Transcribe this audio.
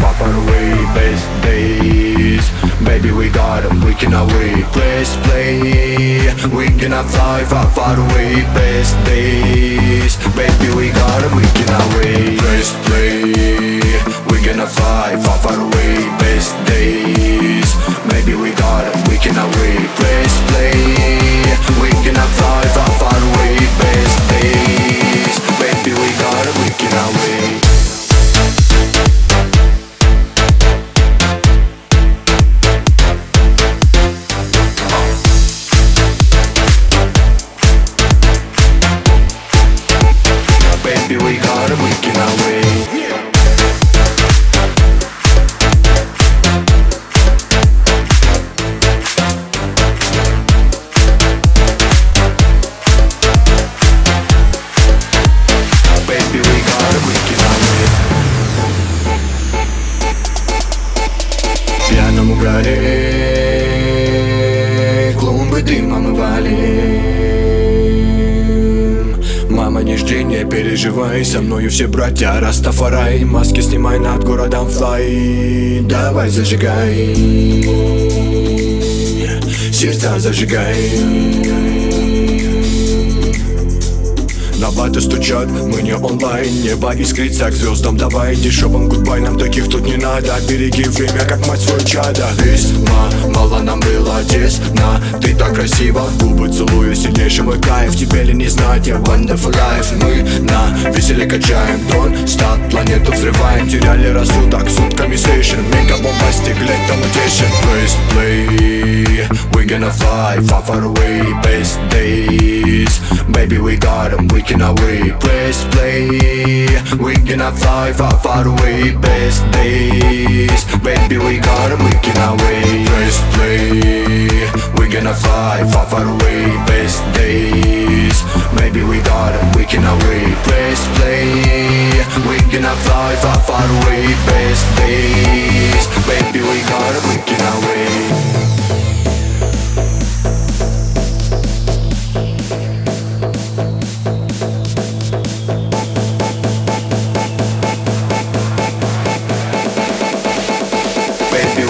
far away best days. Baby we got 'em, we can away Let's play. We gonna fly far far away best days. Baby we got 'em, we can away Let's play угаре Клумбы дыма омывали Мама, не жди, не переживай Со мною все братья Растафарай Маски снимай над городом fly. Давай зажигай. Сердца зажигай набаты стучат, мы не онлайн Небо искрится к звездам Давай дешевым goodbye, нам таких тут не надо. Береги время, как мать свой чада. Весьма мало нам было тесно Ты так красиво, губы целую Сильнейший мой кайф, тебе ли не знать Я wonderful life, мы на веселе качаем Don't stop, планету взрываем Теряли рассудок, сутками сейшен Мега бомбастик, летом утешен First play, we gonna fly Far far away, best days Baby we got 'em, we can away Press play, we gonna fly far far away Best days, baby we got 'em, we can away Press play, we gonna fly far far away Best days, maybe we got 'em, we can away